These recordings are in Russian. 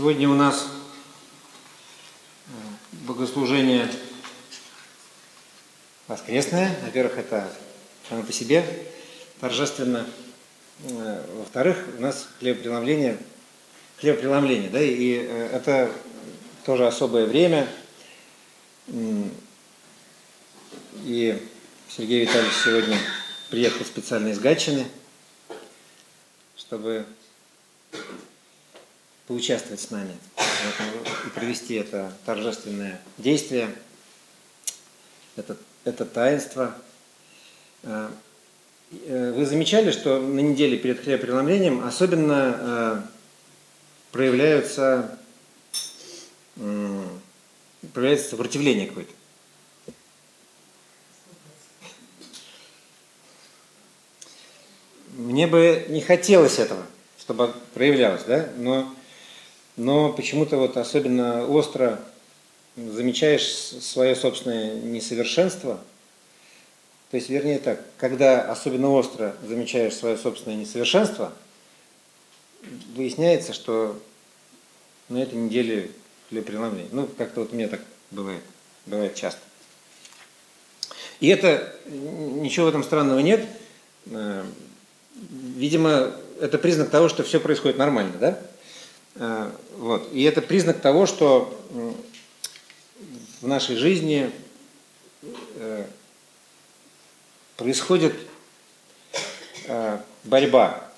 Сегодня у нас э, богослужение воскресное. Во-первых, это само по себе торжественно. Э, во-вторых, у нас хлебопреломление, хлебопреломление, да, и э, это тоже особое время. И Сергей Витальевич сегодня приехал специально из Гатчины, чтобы поучаствовать с нами и провести это торжественное действие, это, это таинство. Э, э, вы замечали, что на неделе перед хлебопреломлением особенно э, проявляются, проявляется сопротивление какое-то. Мне бы не хотелось этого, чтобы проявлялось, да, но, но почему-то вот особенно остро замечаешь свое собственное несовершенство. То есть, вернее так, когда особенно остро замечаешь свое собственное несовершенство, выясняется, что на этой неделе хлебопреломление. Ну, как-то вот у меня так бывает, бывает часто. И это, ничего в этом странного нет. Э, видимо, это признак того, что все происходит нормально, да? Э, вот. И это признак того, что в нашей жизни э, происходит э, борьба.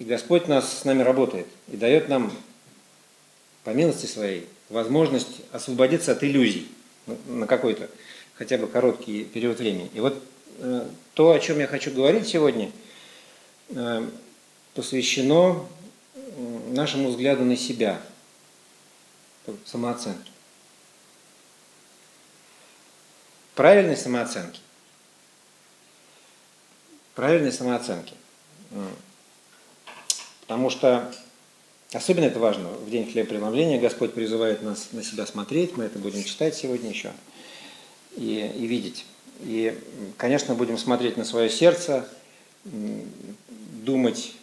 И Господь нас с нами работает и дает нам, по милости своей, возможность освободиться от иллюзий на какой-то хотя бы короткий период времени. И вот то, о чем я хочу говорить сегодня, посвящено нашему взгляду на себя, самооценке. Правильной самооценки. Правильной самооценки. Потому что особенно это важно в день хлебопреломления. Господь призывает нас на себя смотреть. Мы это будем читать сегодня еще и, и видеть. И, конечно, будем смотреть на свое сердце, думать,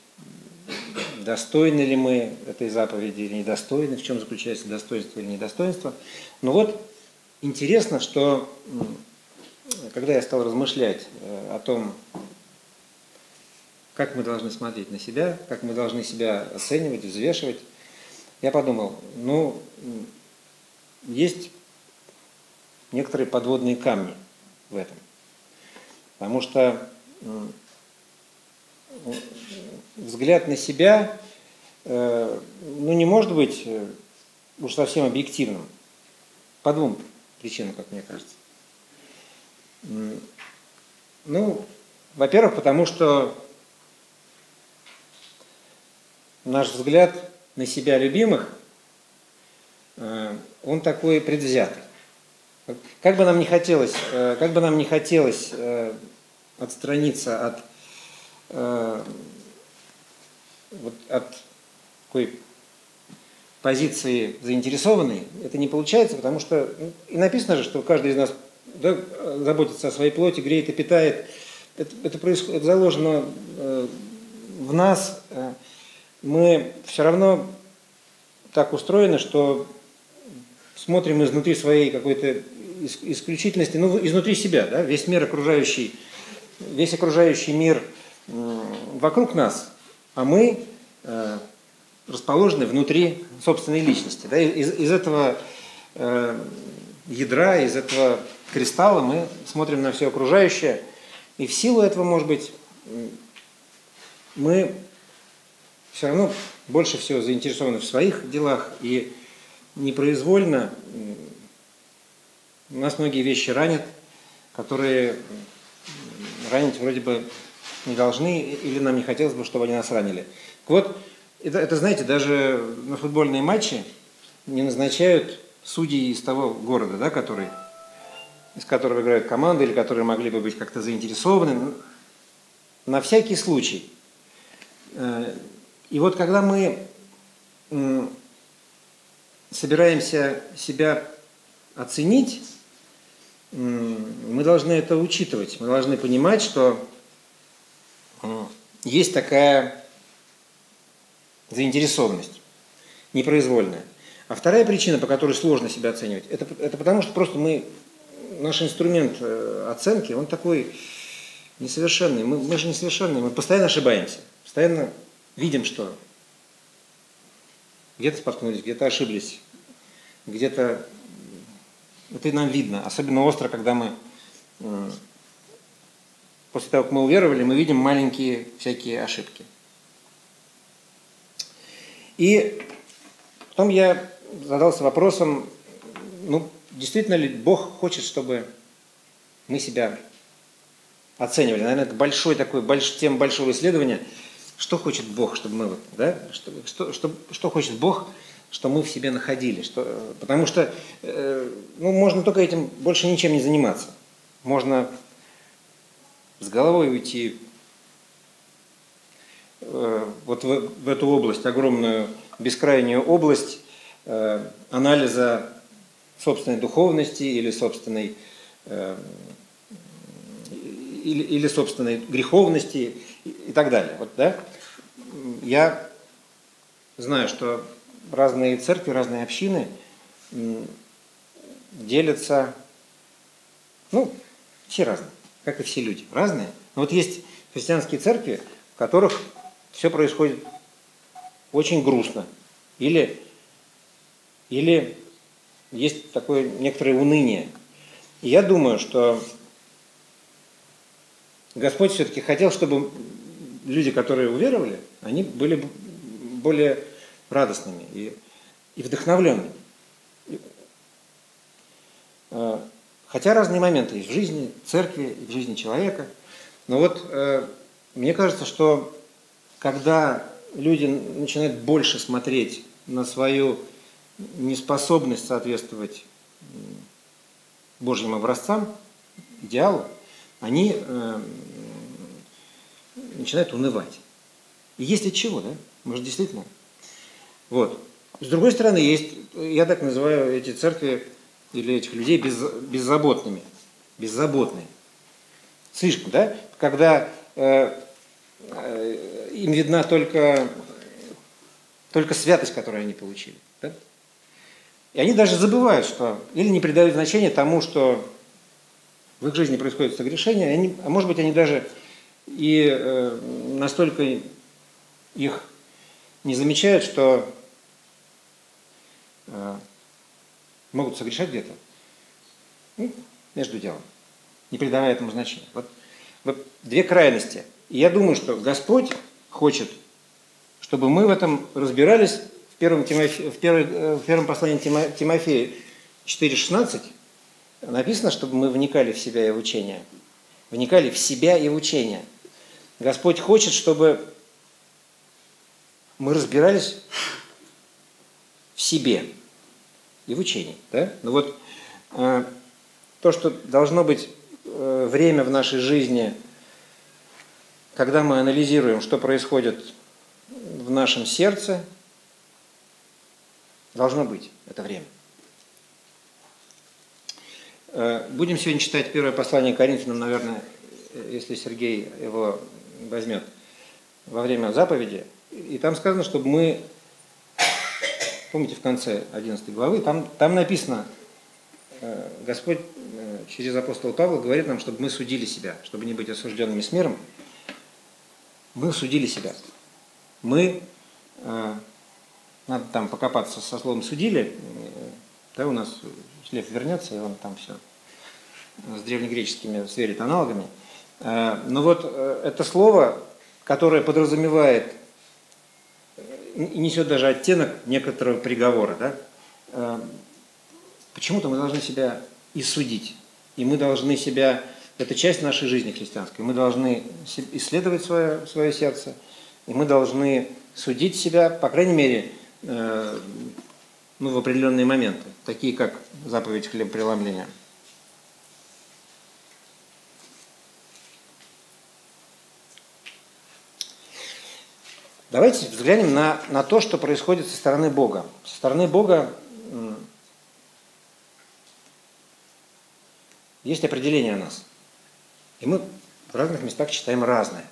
достойны ли мы этой заповеди или недостойны, в чем заключается достоинство или недостоинство. Но вот интересно, что когда я стал размышлять э, о том, как мы должны смотреть на себя, как мы должны себя оценивать, взвешивать, я подумал, ну, есть некоторые подводные камни – в этом. Потому что взгляд на себя э, ну, не может быть э, уж совсем объективным. По двум причинам, как мне кажется. Ну, во-первых, потому что наш взгляд на себя любимых, э, он такой предвзятый. Как бы нам не хотелось, как бы нам не хотелось отстраниться от, э, вот, от такой позиции заинтересованной, это не получается, потому что ну, и написано же, что каждый из нас да, заботится о своей плоти, греет и питает. Это, это, происходит, это заложено в нас. Мы все равно так устроены, что смотрим изнутри своей какой-то исключительности, ну, изнутри себя, да, весь мир окружающий, весь окружающий мир вокруг нас, а мы э, расположены внутри собственной личности. Да, из, из этого э, ядра, из этого кристалла мы смотрим на все окружающее, и в силу этого, может быть, мы все равно больше всего заинтересованы в своих делах и непроизвольно нас многие вещи ранят, которые ранить вроде бы не должны, или нам не хотелось бы, чтобы они нас ранили. Вот, это, это знаете, даже на футбольные матчи не назначают судей из того города, да, который, из которого играют команды, или которые могли бы быть как-то заинтересованы. На всякий случай. Э, и вот когда мы собираемся себя оценить, мы должны это учитывать. Мы должны понимать, что есть такая заинтересованность. непроизвольная. А вторая причина, по которой сложно себя оценивать, это, это потому что просто мы, наш инструмент э, оценки, он такой несовершенный. Мы, мы же несовершенные, мы постоянно ошибаемся, постоянно видим, что где-то споткнулись, где-то ошиблись, где-то это нам видно, особенно остро, когда мы э, после того, как мы уверовали, мы видим маленькие всякие ошибки. И потом я задался вопросом, ну, действительно ли Бог хочет, чтобы мы себя оценивали? Наверное, это большой такой, больш, тема большого исследования. Что хочет Бог, чтобы мы, да, что, что, что, что хочет Бог, что мы в себе находили? Что, потому что, э, ну, можно только этим больше ничем не заниматься. Можно с головой уйти э, вот в, в эту область, огромную бескрайнюю область э, анализа собственной духовности или собственной э, или, или собственной греховности и так далее. Вот, да? Я знаю, что разные церкви, разные общины делятся, ну, все разные как и все люди, разные. Но вот есть христианские церкви, в которых все происходит очень грустно. Или, или есть такое некоторое уныние. И я думаю, что Господь все-таки хотел, чтобы люди, которые уверовали, они были более радостными и, и вдохновленными. Хотя разные моменты есть в жизни церкви, в жизни человека. Но вот э, мне кажется, что когда люди начинают больше смотреть на свою неспособность соответствовать Божьим образцам, идеалу, они э, начинают унывать. И есть от чего, да? Может, действительно. Вот. С другой стороны, есть, я так называю эти церкви, или этих людей без, беззаботными, беззаботные. Слишком, да? Когда э, э, им видна только, только святость, которую они получили. Да? И они даже забывают, что или не придают значения тому, что в их жизни происходит согрешение, они, а может быть, они даже и э, настолько их не замечают, что э, могут согрешать где-то. Ну, между делом, не придавая этому значения. Вот, вот две крайности. И я думаю, что Господь хочет, чтобы мы в этом разбирались в первом, Тимофе, в первой, э, в первом послании Тимофея 4,16 написано, чтобы мы вникали в себя и в учение. Вникали в себя и в учение. Господь хочет, чтобы мы разбирались в себе и в учении. Да? Ну вот э, то, что должно быть э, время в нашей жизни, когда мы анализируем, что происходит в нашем сердце, должно быть это время. Э, будем сегодня читать первое послание Коринфянам, наверное, если Сергей его возьмет во время заповеди. И там сказано, чтобы мы помните, в конце 11 главы, там, там написано, э, Господь э, через апостола Павла говорит нам, чтобы мы судили себя, чтобы не быть осужденными с миром. Мы судили себя. Мы, э, надо там покопаться со словом «судили», да, у нас Лев вернется, и он там все с древнегреческими сверит аналогами. Но вот это слово, которое подразумевает несет даже оттенок некоторого приговора. Да? Э, почему-то мы должны себя и судить. И мы должны себя, это часть нашей жизни христианской, мы должны исследовать свое, свое сердце, и мы должны судить себя, по крайней мере, э, ну, в определенные моменты, такие как заповедь хлебопреломления. Давайте взглянем на, на то, что происходит со стороны Бога. Со стороны Бога есть определение о нас. И мы в разных местах читаем разное.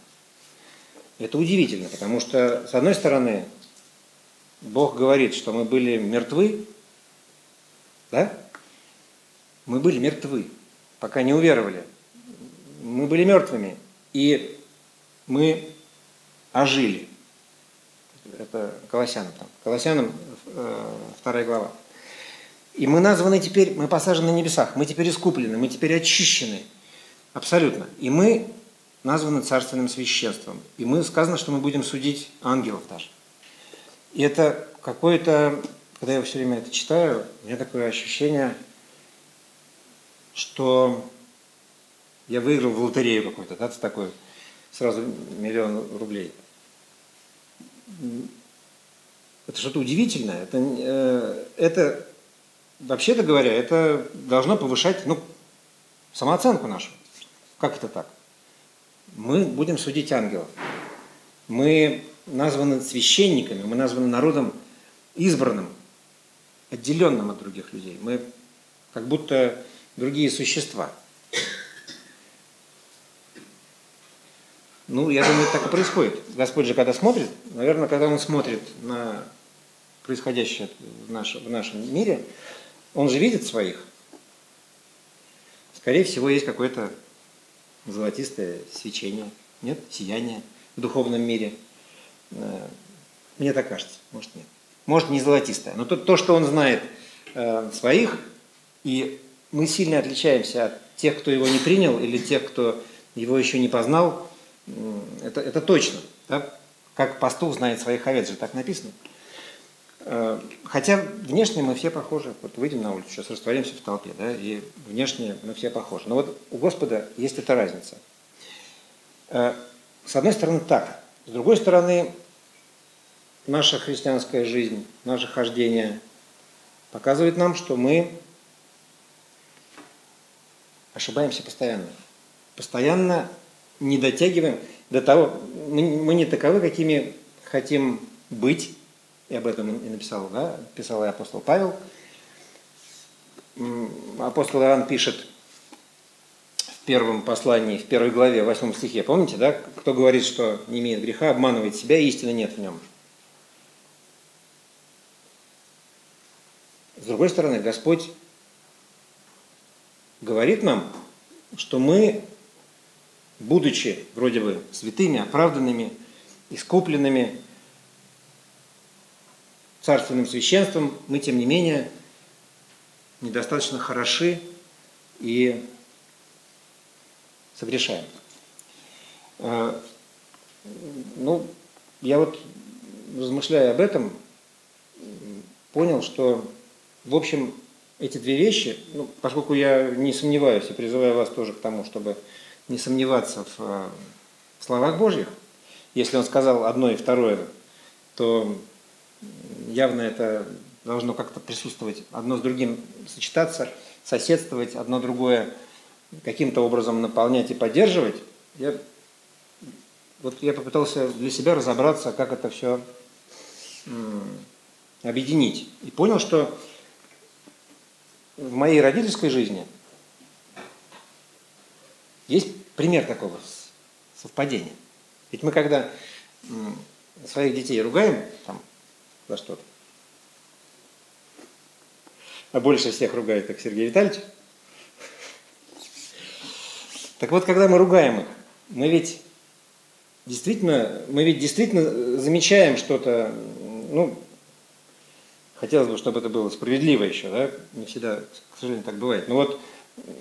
Это удивительно, потому что, с одной стороны, Бог говорит, что мы были мертвы, да? Мы были мертвы, пока не уверовали. Мы были мертвыми, и мы ожили. Это Колоссянам там. Колоссянам э, вторая глава. И мы названы теперь, мы посажены на небесах, мы теперь искуплены, мы теперь очищены. Абсолютно. И мы названы царственным священством. И мы сказано, что мы будем судить ангелов даже. И это какое-то, когда я все время это читаю, у меня такое ощущение, что я выиграл в лотерею какой-то, да, такой, сразу миллион рублей. Это что-то удивительное. Это, э, это вообще-то говоря, это должно повышать ну, самооценку нашу. Как это так? Мы будем судить ангелов. Мы названы священниками, мы названы народом избранным, отделенным от других людей. Мы как будто другие существа. Ну, я думаю, так и происходит. Господь же, когда смотрит, наверное, когда Он смотрит на происходящее в, наш, в нашем мире, Он же видит своих. Скорее всего, есть какое-то золотистое свечение, нет, сияние в духовном мире. Э, мне так кажется, может нет. Может не золотистое, но то, то что он знает э, своих, и мы сильно отличаемся от тех, кто его не принял, или тех, кто его еще не познал, это, это точно. Да? Как пастух знает своих овец, же так написано. Э, хотя внешне мы все похожи. Вот выйдем на улицу, сейчас растворимся в толпе, да, и внешне мы все похожи. Но вот у Господа есть эта разница. Э, с одной стороны так. С другой стороны, наша христианская жизнь, наше хождение показывает нам, что мы ошибаемся постоянно. Постоянно не дотягиваем до того, мы не таковы, какими хотим быть, и об этом и написал, да, писал и апостол Павел. Апостол Иоанн пишет в первом послании, в первой главе, в восьмом стихе, помните, да, кто говорит, что не имеет греха, обманывает себя, истины нет в нем. С другой стороны, Господь говорит нам, что мы, будучи вроде бы святыми, оправданными, искупленными, царственным священством, мы, тем не менее, недостаточно хороши и согрешаем. А, ну, я вот, размышляя об этом, понял, что, в общем, эти две вещи, ну, поскольку я не сомневаюсь и призываю вас тоже к тому, чтобы не сомневаться в, в словах Божьих, если он сказал одно и второе, то явно это должно как-то присутствовать, одно с другим сочетаться, соседствовать, одно другое каким-то образом наполнять и поддерживать. Я, вот я попытался для себя разобраться, как это все объединить. И понял, что в моей родительской жизни есть пример такого совпадения. Ведь мы когда своих детей ругаем, там, за что-то. А больше всех ругает так Сергей Витальевич. Так вот, когда мы ругаем их, мы ведь действительно, мы ведь действительно замечаем что-то, ну, хотелось бы, чтобы это было справедливо еще, да, не всегда, к сожалению, так бывает. Но вот,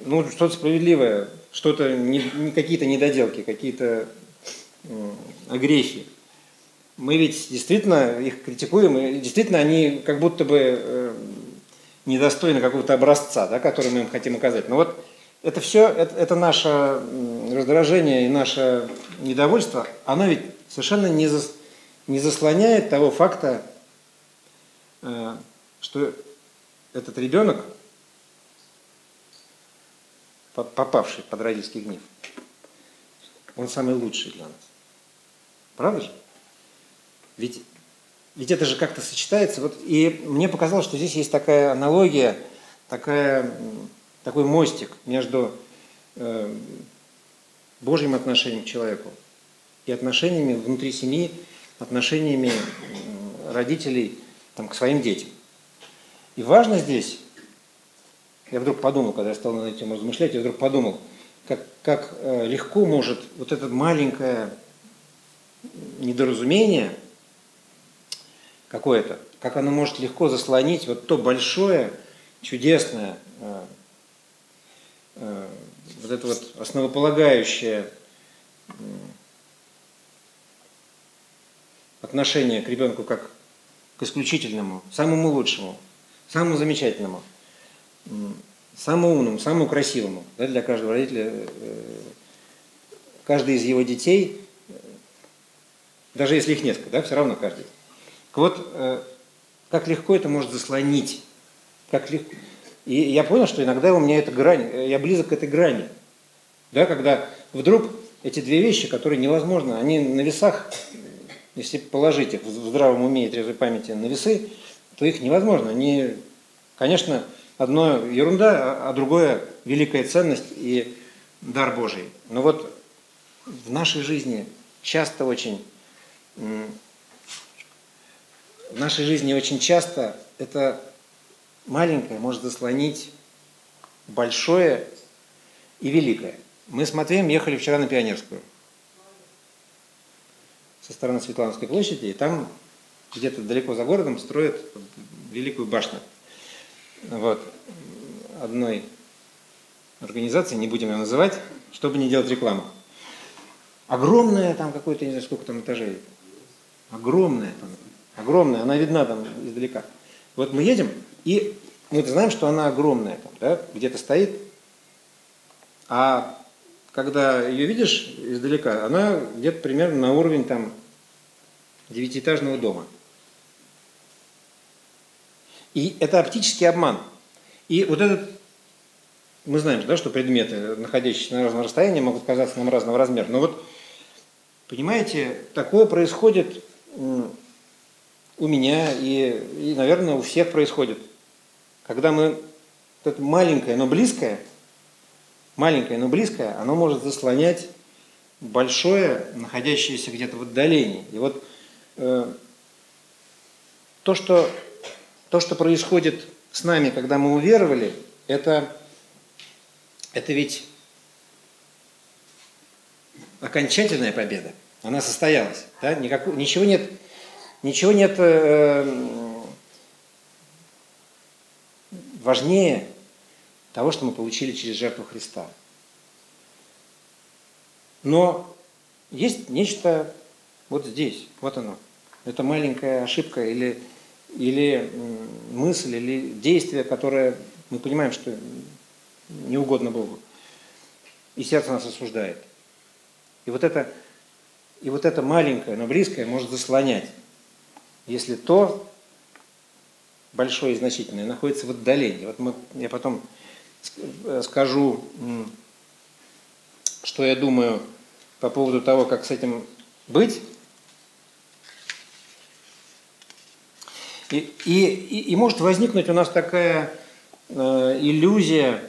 ну, что-то справедливое, что-то, не, какие-то недоделки, какие-то огрехи мы ведь действительно их критикуем, и действительно они как будто бы э, недостойны какого-то образца, да, который мы им хотим указать. Но вот это все, это, это наше раздражение и наше недовольство, оно ведь совершенно не, зас, не заслоняет того факта, э, что этот ребенок, попавший под родительский гнев, он самый лучший для нас. Правда же? Ведь, ведь это же как-то сочетается. Вот, и мне показалось, что здесь есть такая аналогия, такая, такой мостик между э, Божьим отношением к человеку и отношениями внутри семьи, отношениями родителей там, к своим детям. И важно здесь, я вдруг подумал, когда я стал над этим размышлять, я вдруг подумал, как, как э, легко может вот это маленькое недоразумение какое-то, как оно может легко заслонить вот то большое, чудесное, э, э, вот это вот основополагающее отношение к ребенку как к исключительному, самому лучшему, самому замечательному, самому умному, самому красивому да, для каждого родителя. Э, каждый из его детей, даже если их несколько, да, все равно каждый. Вот э, как легко это может заслонить, как легко. И я понял, что иногда у меня эта грань, э, я близок к этой грани, да, когда вдруг эти две вещи, которые невозможно, они на весах если положить их в здравом уме и трезвой памяти на весы, то их невозможно. Они, конечно, одно ерунда, а, другое великая ценность и дар Божий. Но вот в нашей жизни часто очень, в нашей жизни очень часто это маленькое может заслонить большое и великое. Мы с Матвеем ехали вчера на Пионерскую со стороны Светлановской площади, и там где-то далеко за городом строят великую башню. Вот. Одной организации, не будем ее называть, чтобы не делать рекламу. Огромная там какой-то, не знаю, сколько там этажей. Огромная там. Огромная, она видна там издалека. Вот мы едем, и мы знаем, что она огромная там, да, где-то стоит. А когда ее видишь издалека, она где-то примерно на уровень там девятиэтажного дома. И это оптический обман. И вот этот, мы знаем, да, что предметы, находящиеся на разном расстоянии, могут казаться нам разного размера. Но вот, понимаете, такое происходит у меня и, и, наверное, у всех происходит. Когда мы, вот это маленькое, но близкое – маленькое, но близкое, оно может заслонять большое, находящееся где-то в отдалении. И вот э, то, что, то, что происходит с нами, когда мы уверовали, это, это ведь окончательная победа. Она состоялась. Да? Никак, ничего нет, ничего нет э, важнее того, что мы получили через жертву Христа. Но есть нечто вот здесь, вот оно. Это маленькая ошибка или, или мысль, или действие, которое мы понимаем, что не угодно Богу. И сердце нас осуждает. И вот это, и вот это маленькое, но близкое может заслонять, если то большое и значительное находится в отдалении. Вот мы, я потом Э, скажу, что я думаю по поводу того, как с этим быть. И, и, и, может возникнуть у нас такая э, иллюзия,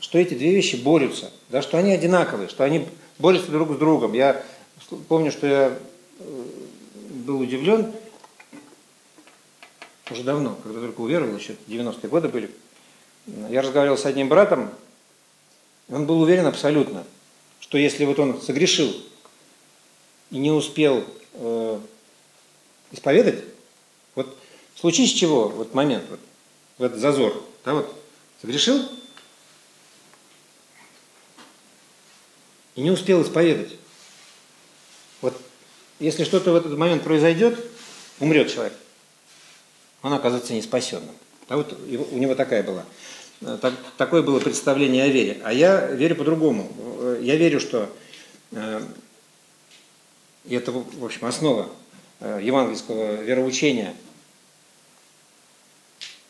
что эти две вещи борются, да, что они одинаковые, что они борются друг с другом. Я помню, что я э, был удивлен уже давно, когда только уверовал, еще 90-е годы были, я разговаривал с одним братом, он был уверен абсолютно, что если вот он согрешил и не успел э, исповедать, вот в случае с чего, вот момент, вот, в этот зазор, да, вот, согрешил и не успел исповедать. Вот если что-то в этот момент произойдет, умрет человек, он оказывается не спасенным. А вот у него такая была. Так, такое было представление о вере. А я верю по-другому. Я верю, что э, это, в общем, основа евангельского вероучения.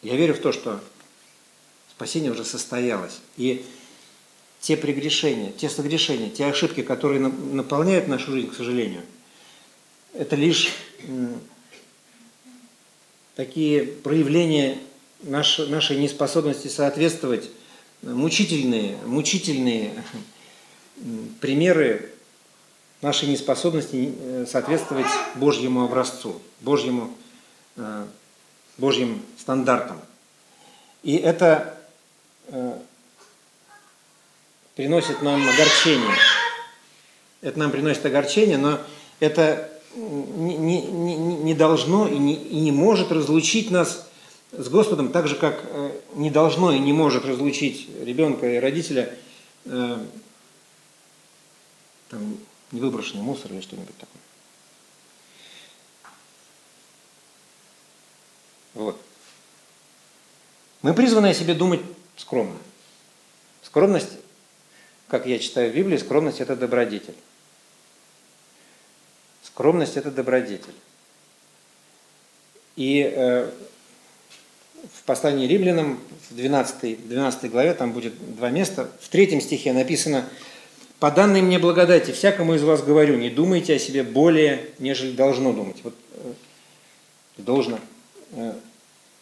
Я верю в то, что спасение уже состоялось. И те прегрешения, те согрешения, те ошибки, которые наполняют нашу жизнь, к сожалению, это лишь такие проявления наш, нашей неспособности соответствовать, мучительные, мучительные примеры нашей неспособности э, соответствовать Божьему образцу, Божьему э, Божьим стандартам. И это э, приносит нам огорчение. Это нам приносит огорчение, но это не, не, не, должно и не, и не может разлучить нас с Господом, так же, как не должно и не может разлучить ребенка и родителя там, невыброшенный мусор или что-нибудь такое. Вот. Мы призваны о себе думать скромно. Скромность, как я читаю в Библии, скромность – это добродетель. Скромность – это добродетель. И э, в послании римлянам, в 12, 12 главе, там будет два места, в третьем стихе написано «По данной мне благодати всякому из вас говорю, не думайте о себе более, нежели должно думать». Вот э, должно. Э,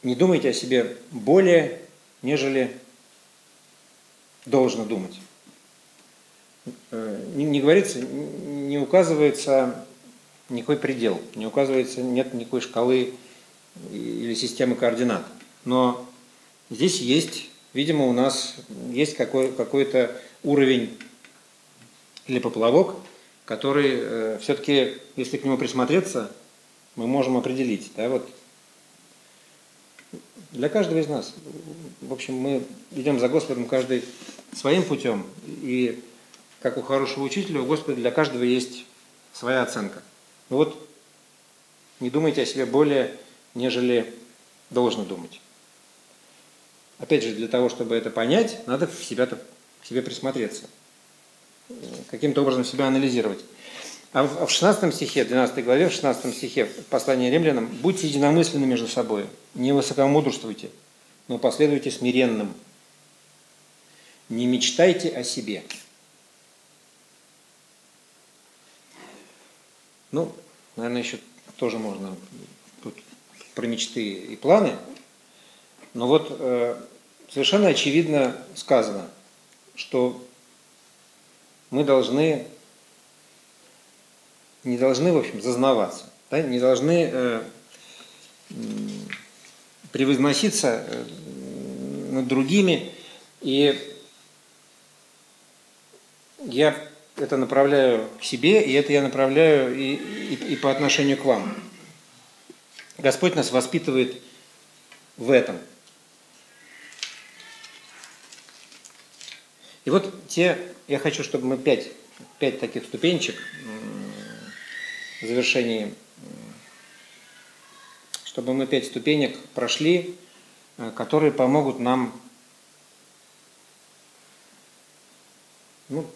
не думайте о себе более, нежели должно думать. Э, не, не говорится, не указывается никакой предел, не указывается, нет никакой шкалы или системы координат. Но здесь есть, видимо, у нас есть какой, какой-то уровень или поплавок, который э, все-таки, если к нему присмотреться, мы можем определить. Да, вот для каждого из нас. В общем, мы идем за Господом каждый своим путем. И как у хорошего учителя, у Господа для каждого есть своя оценка. Ну вот, не думайте о себе более, нежели должно думать. Опять же, для того, чтобы это понять, надо в себя -то, к себе присмотреться. Каким-то образом себя анализировать. А в 16 стихе, 12 главе, в 16 стихе послания римлянам, «Будьте единомысленны между собой, не высокомудрствуйте, но последуйте смиренным. Не мечтайте о себе». Ну, наверное, еще тоже можно тут про мечты и планы. Но вот э, совершенно очевидно сказано, что мы должны, не должны, в общем, зазнаваться, да, не должны э, превозноситься э, над другими. И я это направляю к себе, и это я направляю и, и, и по отношению к вам. Господь нас воспитывает в этом. И вот те, я хочу, чтобы мы пять, пять таких ступенчик в завершении, чтобы мы пять ступенек прошли, э, которые помогут нам ну,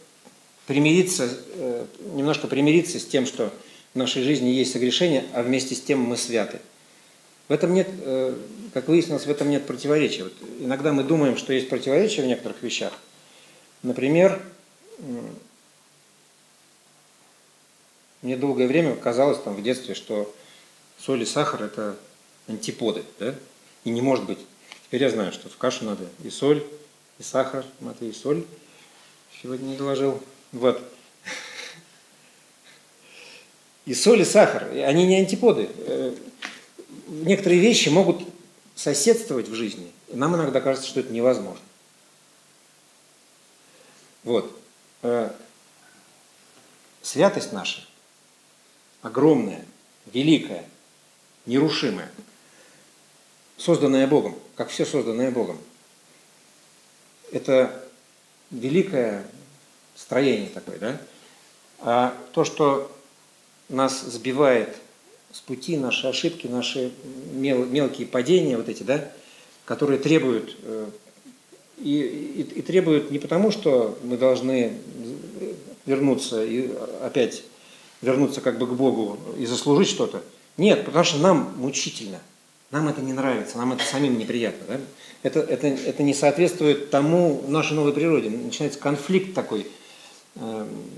примириться, э, немножко примириться с тем, что в нашей жизни есть согрешение, а вместе с тем мы святы. В этом нет, э, как выяснилось, в этом нет противоречия. Вот иногда мы думаем, что есть противоречия в некоторых вещах. Например, мне долгое время казалось там в детстве, что соль и сахар – это антиподы, да? И не может быть. Теперь я знаю, что в кашу надо и соль, и сахар, Матвей, соль. Сегодня не доложил. Вот. И соль, и сахар, они не антиподы. Э, некоторые вещи могут соседствовать в жизни. Нам иногда кажется, что это невозможно. Вот. Э, святость наша огромная, великая, нерушимая, созданная Богом, как все созданное Богом. Это великое строение такое, да? А то, что нас сбивает с пути, наши ошибки, наши мел, мелкие падения, вот эти, да, которые требуют э, и, и, и требуют не потому, что мы должны вернуться и опять вернуться как бы к Богу и заслужить что-то. Нет, потому что нам мучительно. Нам это не нравится, нам это самим неприятно. Да? Это, это, это не соответствует тому нашей новой природе. Начинается конфликт такой – Эм,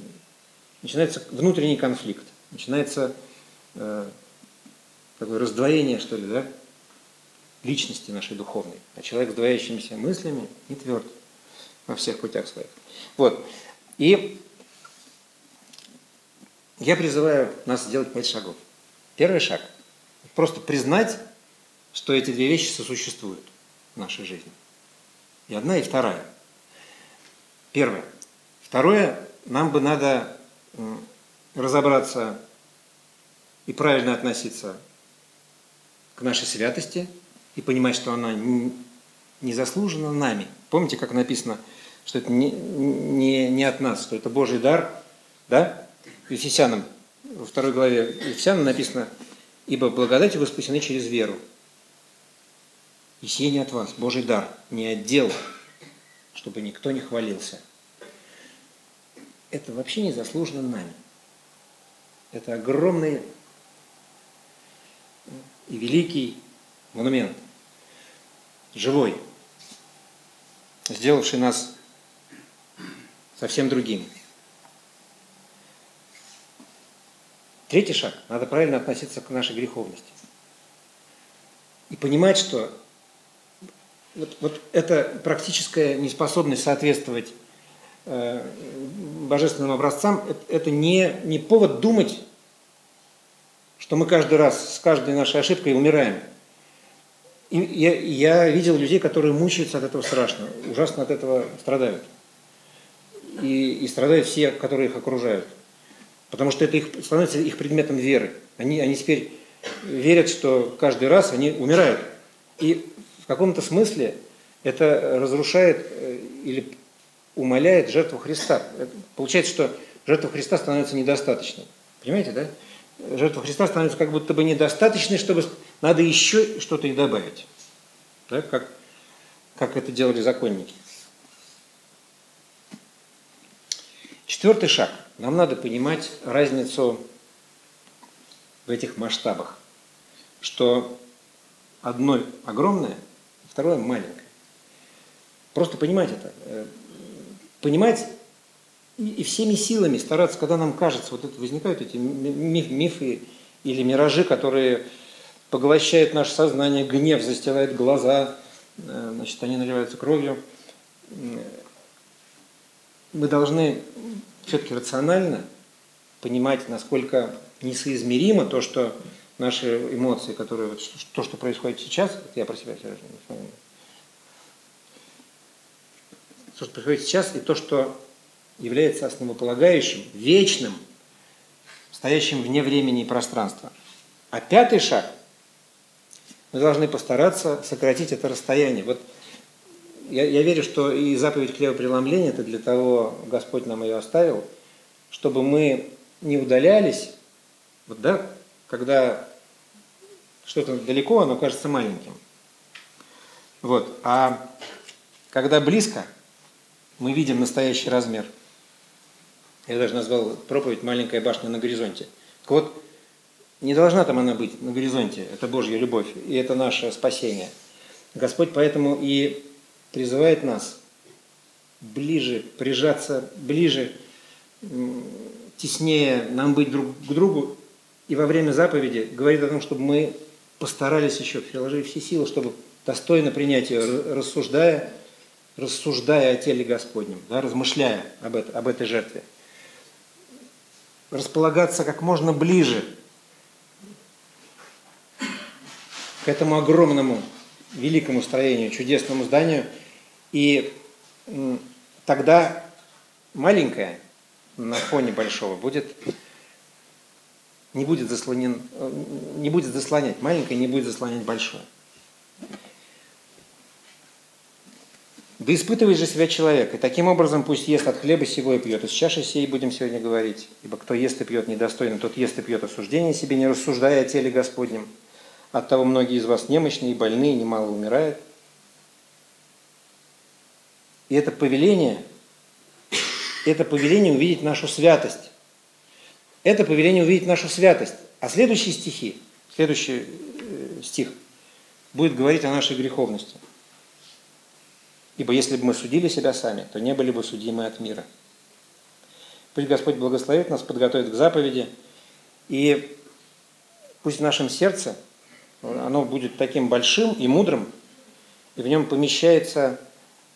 начинается внутренний конфликт, начинается э, такое раздвоение, что ли, да, личности нашей духовной. А человек с двоящимися мыслями не тверд во всех путях своих. Вот. И я призываю нас сделать пять шагов. Первый шаг. просто признать, что эти две вещи сосуществуют в нашей жизни. И одна, и вторая. Первое. Второе, нам бы надо разобраться и правильно относиться к нашей святости и понимать, что она не заслужена нами. Помните, как написано, что это не, не, не от нас, что это Божий дар, да? Ефесянам, во второй главе Ефесянам написано, «Ибо благодатью вы спасены через веру». И сие не от вас, Божий дар, не отдел, чтобы никто не хвалился. Это вообще не заслужено нами. Это огромный и великий монумент, живой, сделавший нас совсем другими. Третий шаг. Надо правильно относиться к нашей греховности. И понимать, что вот, вот эта практическая неспособность соответствовать э, божественным образцам, это, это не, не повод думать, что мы каждый раз с каждой нашей ошибкой умираем. И я, я видел людей, которые мучаются от этого страшно, ужасно от этого страдают. И, и страдают все, которые их окружают. Потому что это их, становится их предметом веры. Они, они теперь верят, что каждый раз они умирают. И в каком-то смысле это разрушает э, или умаляет жертву Христа. Получается, что жертва Христа становится недостаточной. Понимаете, да? Жертва Христа становится как будто бы недостаточной, чтобы надо еще что-то и добавить. Да? Как, как это делали законники. Четвертый шаг. Нам надо понимать разницу в этих масштабах. Что одно огромное, второе маленькое. Просто понимать это. Э, понимать и всеми силами стараться, когда нам кажется, вот это возникают эти мифы или миражи, которые поглощают наше сознание, гнев застилает глаза, э, значит, они наливаются кровью. Мы должны все-таки рационально понимать, насколько несоизмеримо то, что наши эмоции, которые, то, что происходит сейчас, я про себя все то, что происходит сейчас, и то, что является основополагающим, вечным, стоящим вне времени и пространства. А пятый шаг, мы должны постараться сократить это расстояние. Вот я, я верю, что и заповедь хлебопреломления, это для того Господь нам ее оставил, чтобы мы не удалялись, вот, да, когда что-то далеко, оно кажется маленьким. Вот. А когда близко, мы видим настоящий размер. Я даже назвал проповедь «Маленькая башня на горизонте». Так вот, не должна там она быть на горизонте. Это Божья любовь, и это наше спасение. Господь поэтому и призывает нас ближе, прижаться ближе, теснее нам быть друг к другу. И во время заповеди говорит о том, чтобы мы постарались еще, приложили все силы, чтобы достойно принять ее, рассуждая рассуждая о теле Господнем, да, размышляя об, это, об этой жертве. Располагаться как можно ближе к этому огромному, великому строению, чудесному зданию. И тогда маленькое на фоне большого будет не будет заслонен, не будет заслонять, маленькое не будет заслонять большое. Да испытывает же себя человек, и таким образом пусть ест от хлеба сего и пьет. Из чаши сей будем сегодня говорить. Ибо кто ест и пьет недостойно, тот ест и пьет осуждение себе, не рассуждая о теле Господнем. От того многие из вас немощные и больные, немало умирают. И это повеление, это повеление увидеть нашу святость. Это повеление увидеть нашу святость. А следующие стихи, следующий э, стих будет говорить о нашей греховности. Ибо если бы мы судили себя сами, то не были бы судимы от мира. Пусть Господь благословит нас, подготовит к заповеди, и пусть в нашем сердце оно будет таким большим и мудрым, и в нем помещается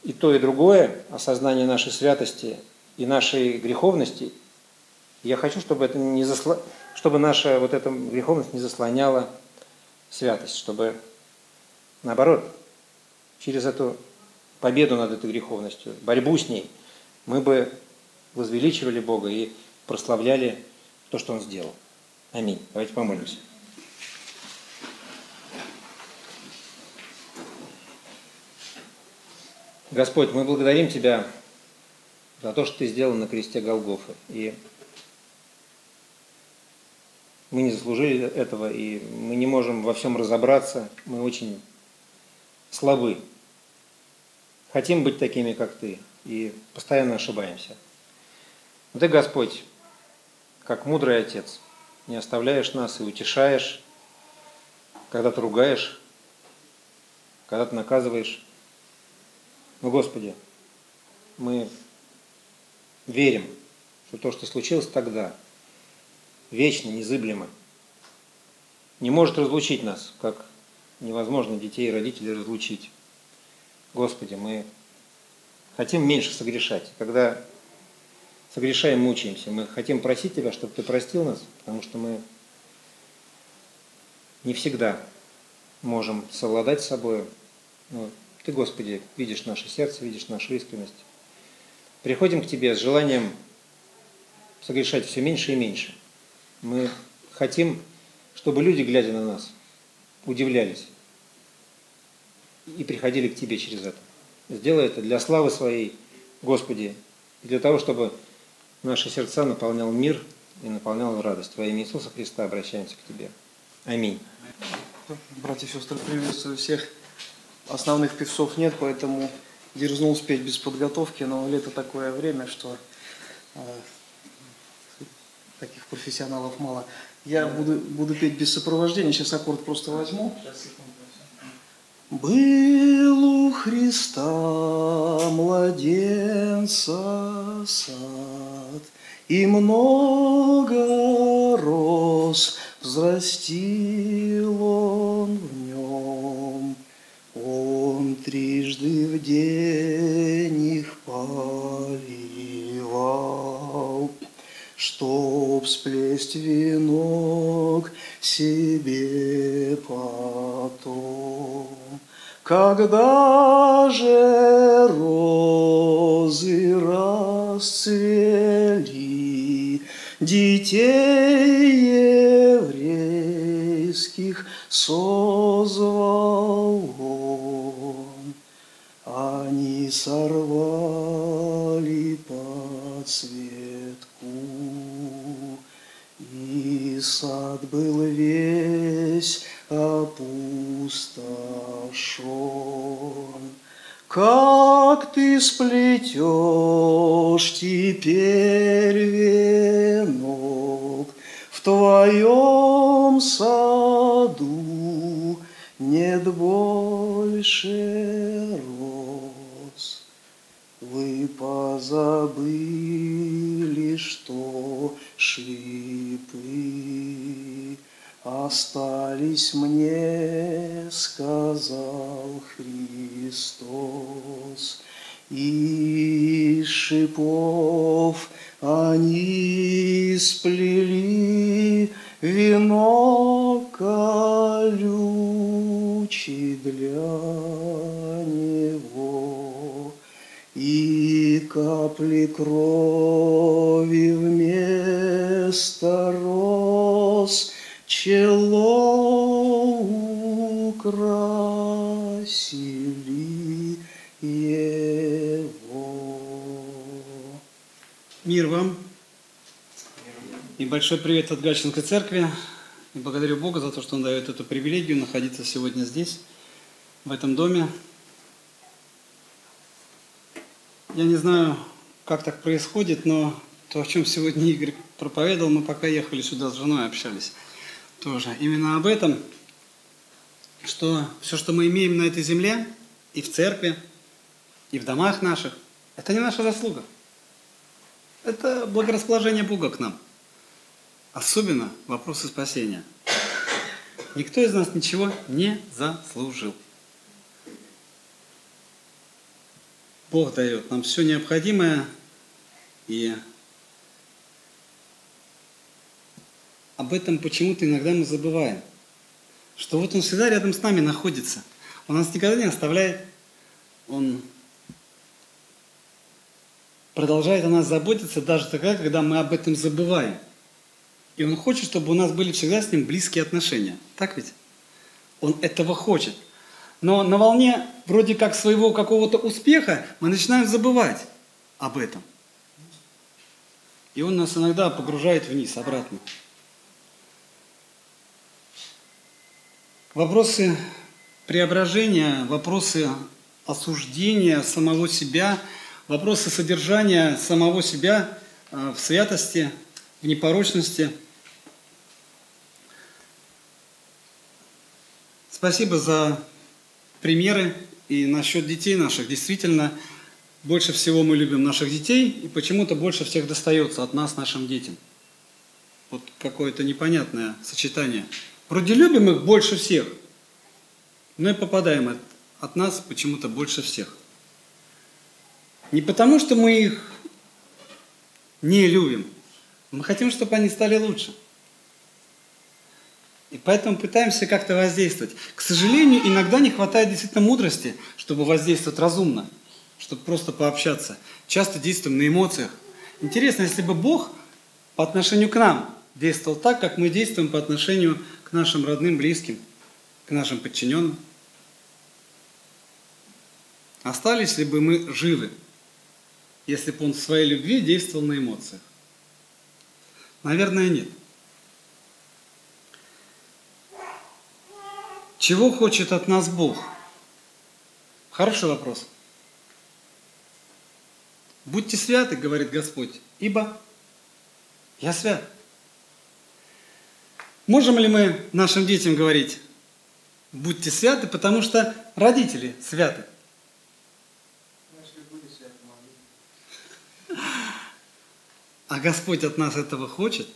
и то, и другое, осознание нашей святости и нашей греховности. Я хочу, чтобы, это не засло... чтобы наша вот эта греховность не заслоняла святость, чтобы наоборот, через эту победу над этой греховностью, борьбу с ней, мы бы возвеличивали Бога и прославляли то, что Он сделал. Аминь. Давайте помолимся. Господь, мы благодарим Тебя за то, что Ты сделал на кресте Голгофы. И мы не заслужили этого, и мы не можем во всем разобраться. Мы очень слабы. Хотим быть такими, как Ты, и постоянно ошибаемся. Но Ты, Господь, как мудрый Отец, не оставляешь нас и утешаешь, когда Ты ругаешь, когда Ты наказываешь. Но, Господи, мы верим, что то, что случилось тогда, вечно, незыблемо, не может разлучить нас, как невозможно детей и родителей разлучить. Господи, мы хотим меньше согрешать. Когда согрешаем, мучаемся. Мы хотим просить Тебя, чтобы Ты простил нас, потому что мы не всегда можем совладать с собой. Но Ты, Господи, видишь наше сердце, видишь нашу искренность. Приходим к Тебе с желанием согрешать все меньше и меньше. Мы хотим, чтобы люди, глядя на нас, удивлялись и приходили к Тебе через это. Сделай это для славы Своей, Господи, и для того, чтобы наши сердца наполнял мир и наполнял радость. Во имя Иисуса Христа обращаемся к Тебе. Аминь. Братья и сестры, приветствую всех. Основных певцов нет, поэтому дерзнул спеть без подготовки, но лето такое время, что э, таких профессионалов мало. Я буду, буду петь без сопровождения, сейчас аккорд просто возьму. Был у Христа младенца сад, И много рос, взрастил он в нем. Трижды в день их поливал, Чтоб сплесть венок себе потом. Когда же розы расцвели, Детей еврейских созвал он, Сорвали подсветку, И сад был весь опустошен. Как ты сплетешь теперь венок в твоем саду нет больше роз. Вы позабыли, что шлипы остались мне, сказал Христос. И шипов они сплели венок колючий для него. И капли крови вместо роз чело украсили его. Мир вам. И большой привет от Гальчинской церкви. И благодарю Бога за то, что Он дает эту привилегию находиться сегодня здесь, в этом доме. Я не знаю, как так происходит, но то, о чем сегодня Игорь проповедовал, мы пока ехали сюда с женой, общались тоже. Именно об этом, что все, что мы имеем на этой земле, и в церкви, и в домах наших, это не наша заслуга. Это благорасположение Бога к нам. Особенно вопросы спасения. Никто из нас ничего не заслужил. Бог дает нам все необходимое, и об этом почему-то иногда мы забываем, что вот Он всегда рядом с нами находится. Он нас никогда не оставляет. Он продолжает о нас заботиться даже тогда, когда мы об этом забываем. И Он хочет, чтобы у нас были всегда с Ним близкие отношения. Так ведь? Он этого хочет. Но на волне вроде как своего какого-то успеха мы начинаем забывать об этом. И он нас иногда погружает вниз, обратно. Вопросы преображения, вопросы осуждения самого себя, вопросы содержания самого себя э, в святости, в непорочности. Спасибо за примеры и насчет детей наших. Действительно, больше всего мы любим наших детей, и почему-то больше всех достается от нас нашим детям. Вот какое-то непонятное сочетание. Вроде любим их больше всех, но и попадаем от, от нас почему-то больше всех. Не потому, что мы их не любим, мы хотим, чтобы они стали лучше. И поэтому пытаемся как-то воздействовать. К сожалению, иногда не хватает действительно мудрости, чтобы воздействовать разумно, чтобы просто пообщаться. Часто действуем на эмоциях. Интересно, если бы Бог по отношению к нам действовал так, как мы действуем по отношению к нашим родным, близким, к нашим подчиненным. Остались ли бы мы живы, если бы Он в своей любви действовал на эмоциях? Наверное, нет. Чего хочет от нас Бог? Хороший вопрос. Будьте святы, говорит Господь, ибо я свят. Можем ли мы нашим детям говорить, будьте святы, потому что родители святы? А Господь от нас этого хочет.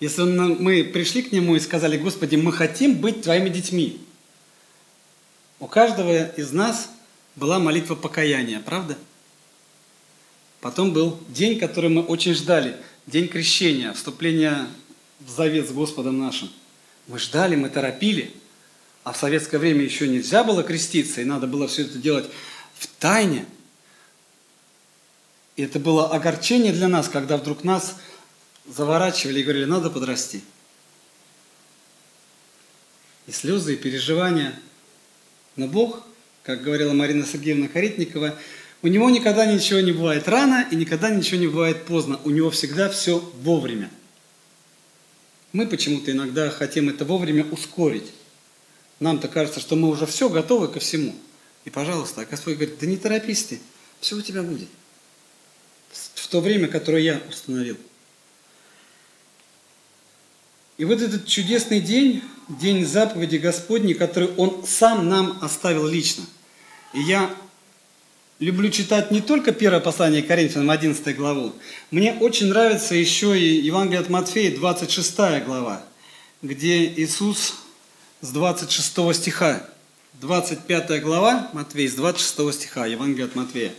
Если мы пришли к Нему и сказали, Господи, мы хотим быть Твоими детьми. У каждого из нас была молитва покаяния, правда? Потом был день, который мы очень ждали, день крещения, вступления в завет с Господом нашим. Мы ждали, мы торопили, а в советское время еще нельзя было креститься, и надо было все это делать в тайне. И это было огорчение для нас, когда вдруг нас заворачивали и говорили, надо подрасти. И слезы, и переживания – но Бог, как говорила Марина Сергеевна Каритникова, у него никогда ничего не бывает рано и никогда ничего не бывает поздно. У него всегда все вовремя. Мы почему-то иногда хотим это вовремя ускорить. Нам-то кажется, что мы уже все готовы ко всему. И, пожалуйста, а Господь говорит, да не торопись ты, все у тебя будет. В то время, которое я установил. И вот этот чудесный день, день заповеди Господней, который Он сам нам оставил лично. И я люблю читать не только первое послание Коринфянам, 11 главу. Мне очень нравится еще и Евангелие от Матфея, 26 глава, где Иисус с 26 стиха, 25 глава Матфея, с 26 стиха, Евангелие от Матфея.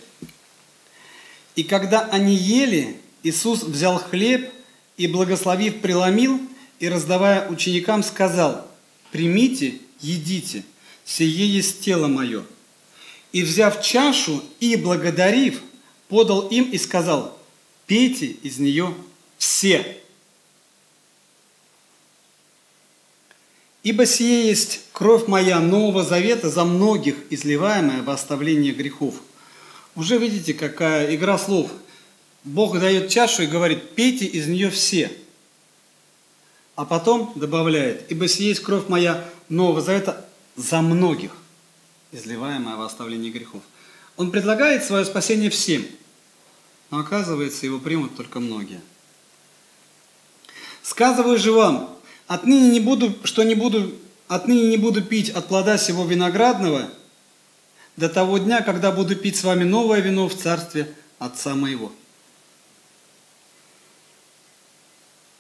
«И когда они ели, Иисус взял хлеб и, благословив, преломил – и, раздавая ученикам, сказал, «Примите, едите, сие есть тело мое». И, взяв чашу и благодарив, подал им и сказал, «Пейте из нее все». Ибо сие есть кровь моя Нового Завета за многих, изливаемая во оставление грехов. Уже видите, какая игра слов. Бог дает чашу и говорит, пейте из нее все – а потом добавляет, ибо сие есть кровь моя Нового Завета за многих, изливаемая во оставлении грехов. Он предлагает свое спасение всем, но оказывается, его примут только многие. Сказываю же вам, отныне не буду, что не буду, отныне не буду пить от плода сего виноградного до того дня, когда буду пить с вами новое вино в царстве Отца моего.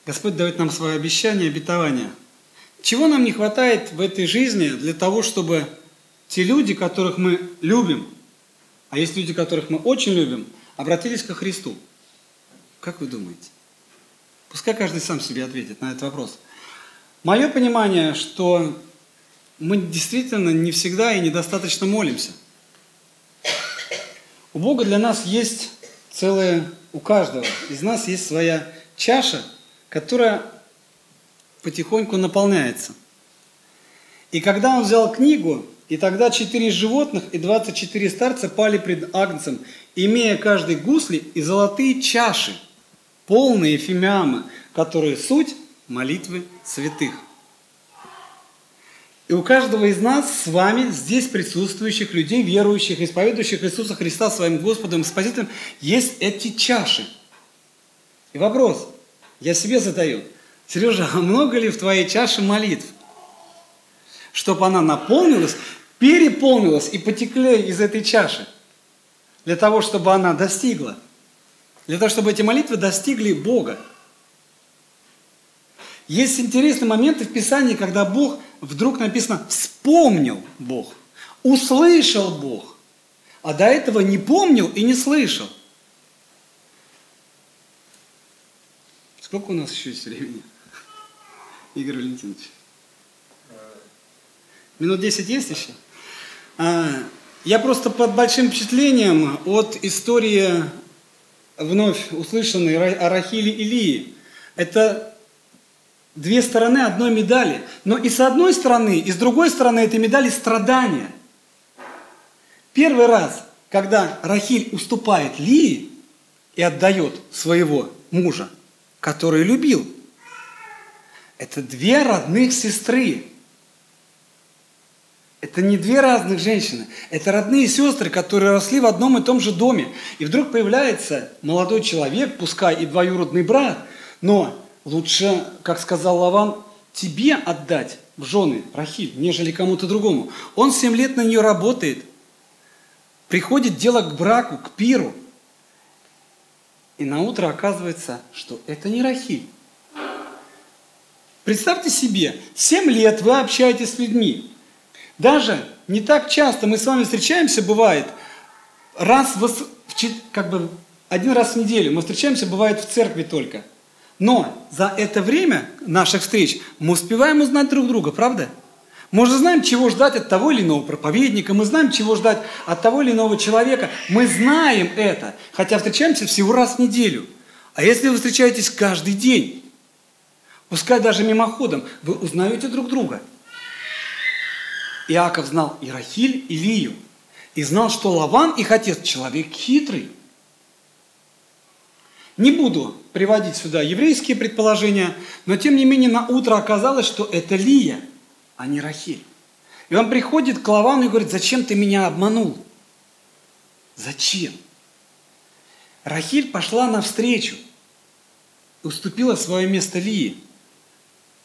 Господь дает нам свое обещание, обетование. Чего нам не хватает в этой жизни для того, чтобы те люди, которых мы любим, а есть люди, которых мы очень любим, обратились ко Христу? Как вы думаете? Пускай каждый сам себе ответит на этот вопрос. Мое понимание, что мы действительно не всегда и недостаточно молимся. У Бога для нас есть целое, у каждого из нас есть своя чаша, которая потихоньку наполняется. И когда он взял книгу, и тогда четыре животных и двадцать четыре старца пали пред Агнцем, имея каждый гусли и золотые чаши, полные фимиамы, которые суть молитвы святых. И у каждого из нас с вами, здесь присутствующих людей, верующих, исповедующих Иисуса Христа своим Господом и Спасителем, есть эти чаши. И вопрос, я себе задаю, Сережа, а много ли в твоей чаше молитв? Чтобы она наполнилась, переполнилась и потекли из этой чаши. Для того, чтобы она достигла. Для того, чтобы эти молитвы достигли Бога. Есть интересные моменты в Писании, когда Бог вдруг написано «вспомнил Бог», «услышал Бог», а до этого не помнил и не слышал. Сколько у нас еще есть времени? Игорь Валентинович. Минут 10 есть еще? А, я просто под большим впечатлением от истории вновь услышанной о Рахиле и Лии. Это две стороны одной медали. Но и с одной стороны, и с другой стороны этой медали страдания. Первый раз, когда Рахиль уступает Лии и отдает своего мужа, который любил, это две родных сестры. Это не две разных женщины, это родные сестры, которые росли в одном и том же доме. И вдруг появляется молодой человек, пускай и двоюродный брат, но лучше, как сказал Лаван, тебе отдать в жены Рахиль, нежели кому-то другому. Он семь лет на нее работает, приходит дело к браку, к пиру. И на утро оказывается, что это не Рахиль. Представьте себе, семь лет вы общаетесь с людьми. Даже не так часто мы с вами встречаемся, бывает, раз в, как бы один раз в неделю мы встречаемся, бывает в церкви только – но за это время наших встреч мы успеваем узнать друг друга, правда? Мы уже знаем, чего ждать от того или иного проповедника, мы знаем, чего ждать от того или иного человека. Мы знаем это, хотя встречаемся всего раз в неделю. А если вы встречаетесь каждый день, пускай даже мимоходом, вы узнаете друг друга. Иаков знал и Рахиль, и Лию, и знал, что Лаван, их отец, человек хитрый – не буду приводить сюда еврейские предположения, но тем не менее на утро оказалось, что это Лия, а не Рахиль. И он приходит к Лавану и говорит, зачем ты меня обманул? Зачем? Рахиль пошла навстречу, уступила свое место Лии.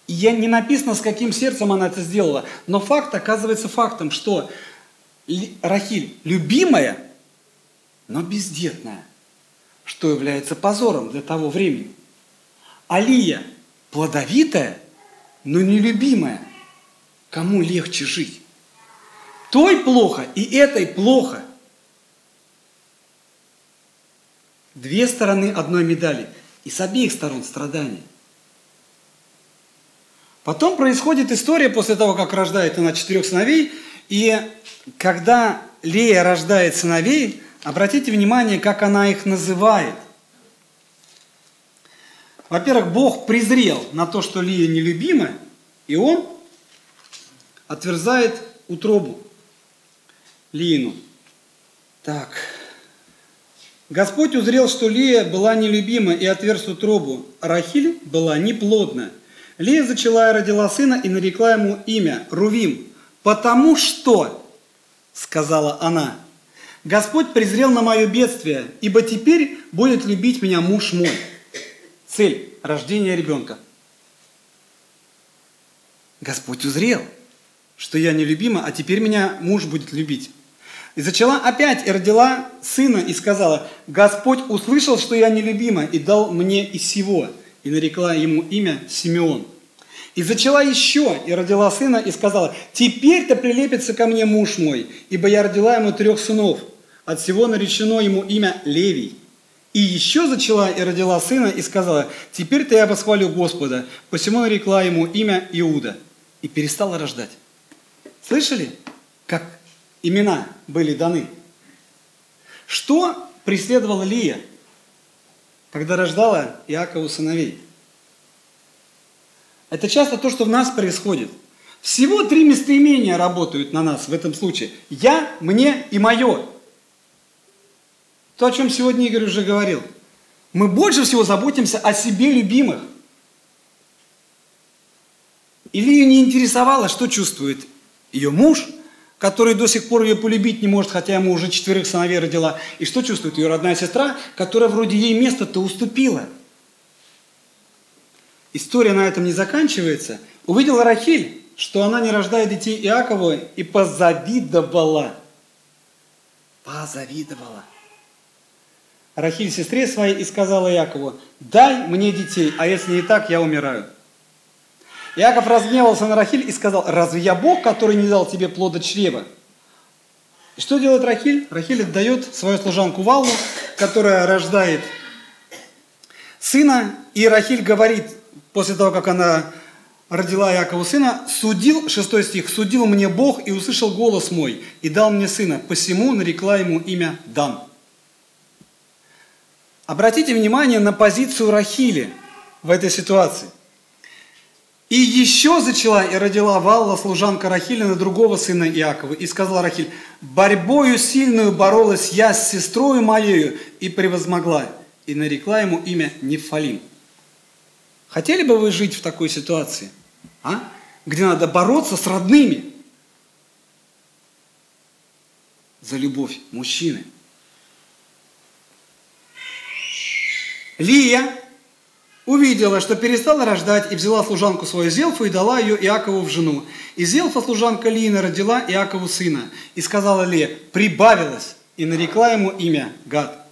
И я не написано, с каким сердцем она это сделала, но факт оказывается фактом, что Рахиль любимая, но бездетная что является позором для того времени. Алия плодовитая, но нелюбимая. Кому легче жить? Той плохо и этой плохо. Две стороны одной медали. И с обеих сторон страдания. Потом происходит история после того, как рождает она четырех сыновей. И когда Лея рождает сыновей, Обратите внимание, как она их называет. Во-первых, Бог презрел на то, что Лия нелюбима, и он отверзает утробу Лиину. Так. Господь узрел, что Лия была нелюбима и отверз утробу, а Рахиль была неплодна. Лия зачала и родила сына и нарекла ему имя Рувим, потому что, сказала она, Господь презрел на мое бедствие, ибо теперь будет любить меня муж мой. Цель – рождения ребенка. Господь узрел, что я нелюбима, а теперь меня муж будет любить. И зачала опять и родила сына и сказала, Господь услышал, что я нелюбима, и дал мне и сего. И нарекла ему имя Симеон. И зачала еще и родила сына и сказала, теперь-то прилепится ко мне муж мой, ибо я родила ему трех сынов – от всего наречено ему имя Левий. И еще зачала и родила сына и сказала, теперь-то я восхвалю Господа, посему нарекла ему имя Иуда. И перестала рождать. Слышали, как имена были даны? Что преследовала Лия, когда рождала Иакову сыновей? Это часто то, что в нас происходит. Всего три местоимения работают на нас в этом случае. Я, мне и мое. То, о чем сегодня Игорь уже говорил. Мы больше всего заботимся о себе любимых. Илью не интересовало, что чувствует ее муж, который до сих пор ее полюбить не может, хотя ему уже четверых сыновей родила. И что чувствует ее родная сестра, которая вроде ей место-то уступила. История на этом не заканчивается. Увидела Рахиль, что она не рождает детей Иакову, и позавидовала. Позавидовала. Рахиль сестре своей и сказала Иакову, дай мне детей, а если не так, я умираю. Иаков разгневался на Рахиль и сказал, разве я Бог, который не дал тебе плода чрева? И что делает Рахиль? Рахиль отдает свою служанку Валлу, которая рождает сына, и Рахиль говорит, после того, как она родила Иакову сына, судил, шестой стих, судил мне Бог и услышал голос мой, и дал мне сына, посему нарекла ему имя Дан. Обратите внимание на позицию Рахили в этой ситуации. И еще зачала и родила Валла, служанка Рахилина, другого сына Иакова. И сказала Рахиль, борьбою сильную боролась я с сестрой моею и превозмогла. И нарекла ему имя Нефалим. Хотели бы вы жить в такой ситуации, а? где надо бороться с родными за любовь мужчины? Лия увидела, что перестала рождать, и взяла служанку свою Зелфу и дала ее Иакову в жену. И Зелфа, служанка Лиина, родила Иакову сына. И сказала Лия, прибавилась, и нарекла ему имя Гад.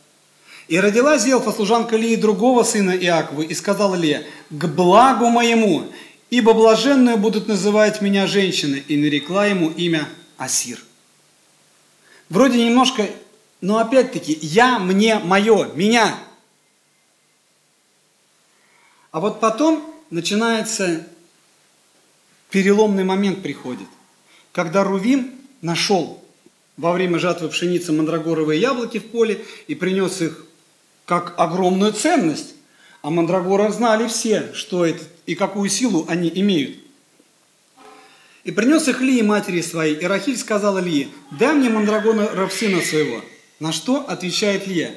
И родила Зелфа, служанка Лии, другого сына Иакову, и сказала Лия, к благу моему, ибо блаженную будут называть меня женщины, и нарекла ему имя Асир. Вроде немножко, но опять-таки, я, мне, мое, меня – а вот потом начинается переломный момент приходит, когда Рувим нашел во время жатвы пшеницы мандрагоровые яблоки в поле и принес их как огромную ценность. А мандрагоры знали все, что это и какую силу они имеют. И принес их Лии матери своей, и Рахиль сказала Лии, дай мне мандрагоров сына своего. На что отвечает Лия,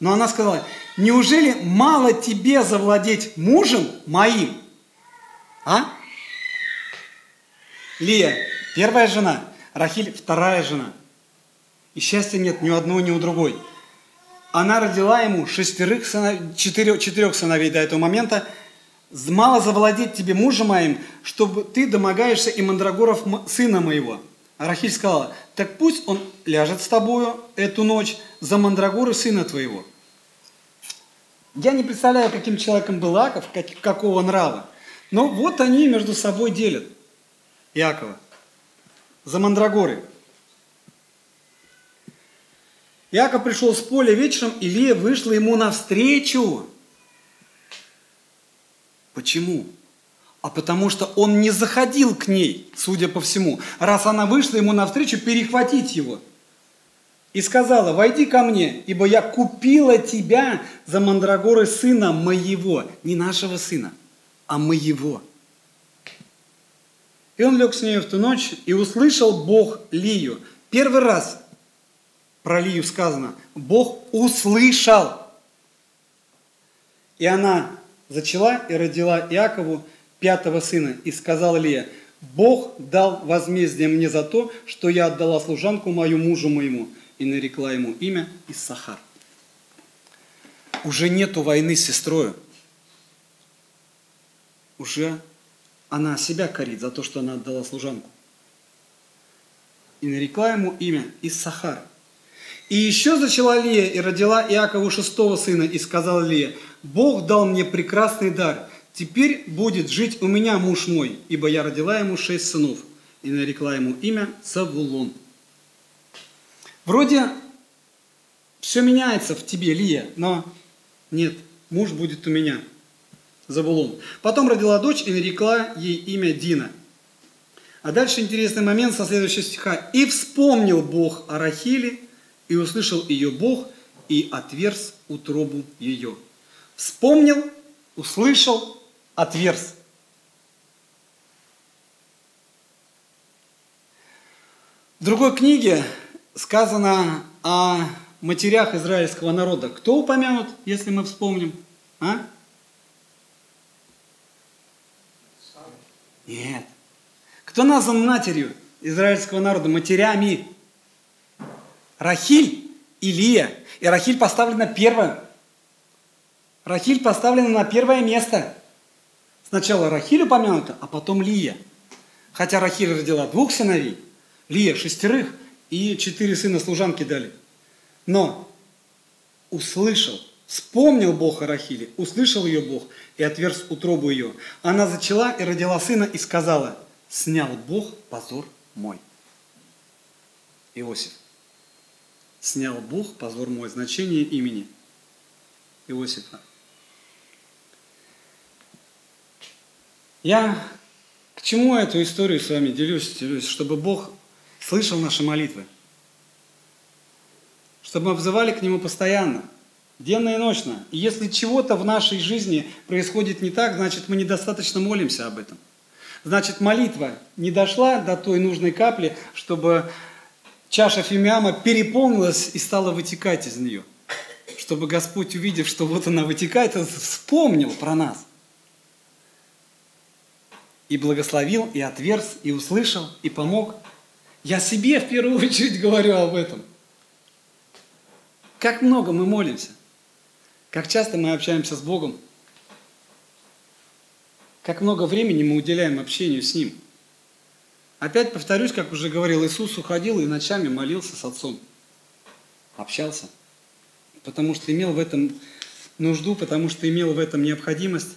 но она сказала, неужели мало тебе завладеть мужем моим? А? Лия, первая жена, Рахиль, вторая жена. И счастья нет ни у одной, ни у другой. Она родила ему шестерых сыновей, четырех, четырех сыновей до этого момента. Мало завладеть тебе мужем моим, чтобы ты домогаешься и мандрагоров сына моего. А Рахиль сказала, так пусть он ляжет с тобою эту ночь за мандрагоры сына твоего. Я не представляю, каким человеком был Аков, как, какого нрава. Но вот они между собой делят Иакова за мандрагоры. Иаков пришел с поля вечером, и Лия вышла ему навстречу. Почему? А потому что он не заходил к ней, судя по всему. Раз она вышла ему навстречу, перехватить его – и сказала, войди ко мне, ибо я купила тебя за мандрагоры сына моего, не нашего сына, а моего. И он лег с ней в ту ночь, и услышал Бог Лию. Первый раз про Лию сказано, Бог услышал. И она зачала и родила Иакову пятого сына, и сказала Лия, Бог дал возмездие мне за то, что я отдала служанку мою мужу моему – и нарекла ему имя Иссахар. Уже нету войны с сестрою. Уже она себя корит за то, что она отдала служанку. И нарекла ему имя Иссахар. И еще зачала Лия и родила Иакову шестого сына, и сказала Лия, Бог дал мне прекрасный дар, теперь будет жить у меня муж мой, ибо я родила ему шесть сынов. И нарекла ему имя Савулон. Вроде все меняется в тебе, Лия, но нет, муж будет у меня. Забулон. Потом родила дочь и нарекла ей имя Дина. А дальше интересный момент со следующего стиха. «И вспомнил Бог о Рахиле, и услышал ее Бог, и отверз утробу ее». Вспомнил, услышал, отверз. В другой книге сказано о матерях израильского народа. Кто упомянут, если мы вспомним? А? Нет. Кто назван матерью израильского народа, матерями? Рахиль и Лия. И Рахиль поставлена первым. Рахиль поставлена на первое место. Сначала Рахиль упомянута, а потом Лия. Хотя Рахиль родила двух сыновей, Лия шестерых и четыре сына служанки дали. Но услышал, вспомнил Бог о Рахиле, услышал ее Бог и отверз утробу ее. Она зачала и родила сына и сказала, снял Бог позор мой. Иосиф. Снял Бог позор мой. Значение имени Иосифа. Я к чему эту историю с вами делюсь? Делюсь, чтобы Бог слышал наши молитвы. Чтобы мы взывали к Нему постоянно, денно и ночно. И если чего-то в нашей жизни происходит не так, значит мы недостаточно молимся об этом. Значит, молитва не дошла до той нужной капли, чтобы чаша фимиама переполнилась и стала вытекать из нее. Чтобы Господь, увидев, что вот она вытекает, вспомнил про нас. И благословил, и отверз, и услышал, и помог. Я себе в первую очередь говорю об этом. Как много мы молимся. Как часто мы общаемся с Богом. Как много времени мы уделяем общению с Ним. Опять повторюсь, как уже говорил, Иисус уходил и ночами молился с Отцом. Общался. Потому что имел в этом нужду, потому что имел в этом необходимость,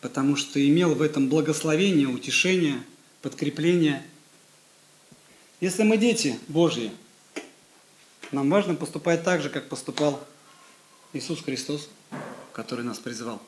потому что имел в этом благословение, утешение, подкрепление. Если мы дети Божьи, нам важно поступать так же, как поступал Иисус Христос, который нас призывал.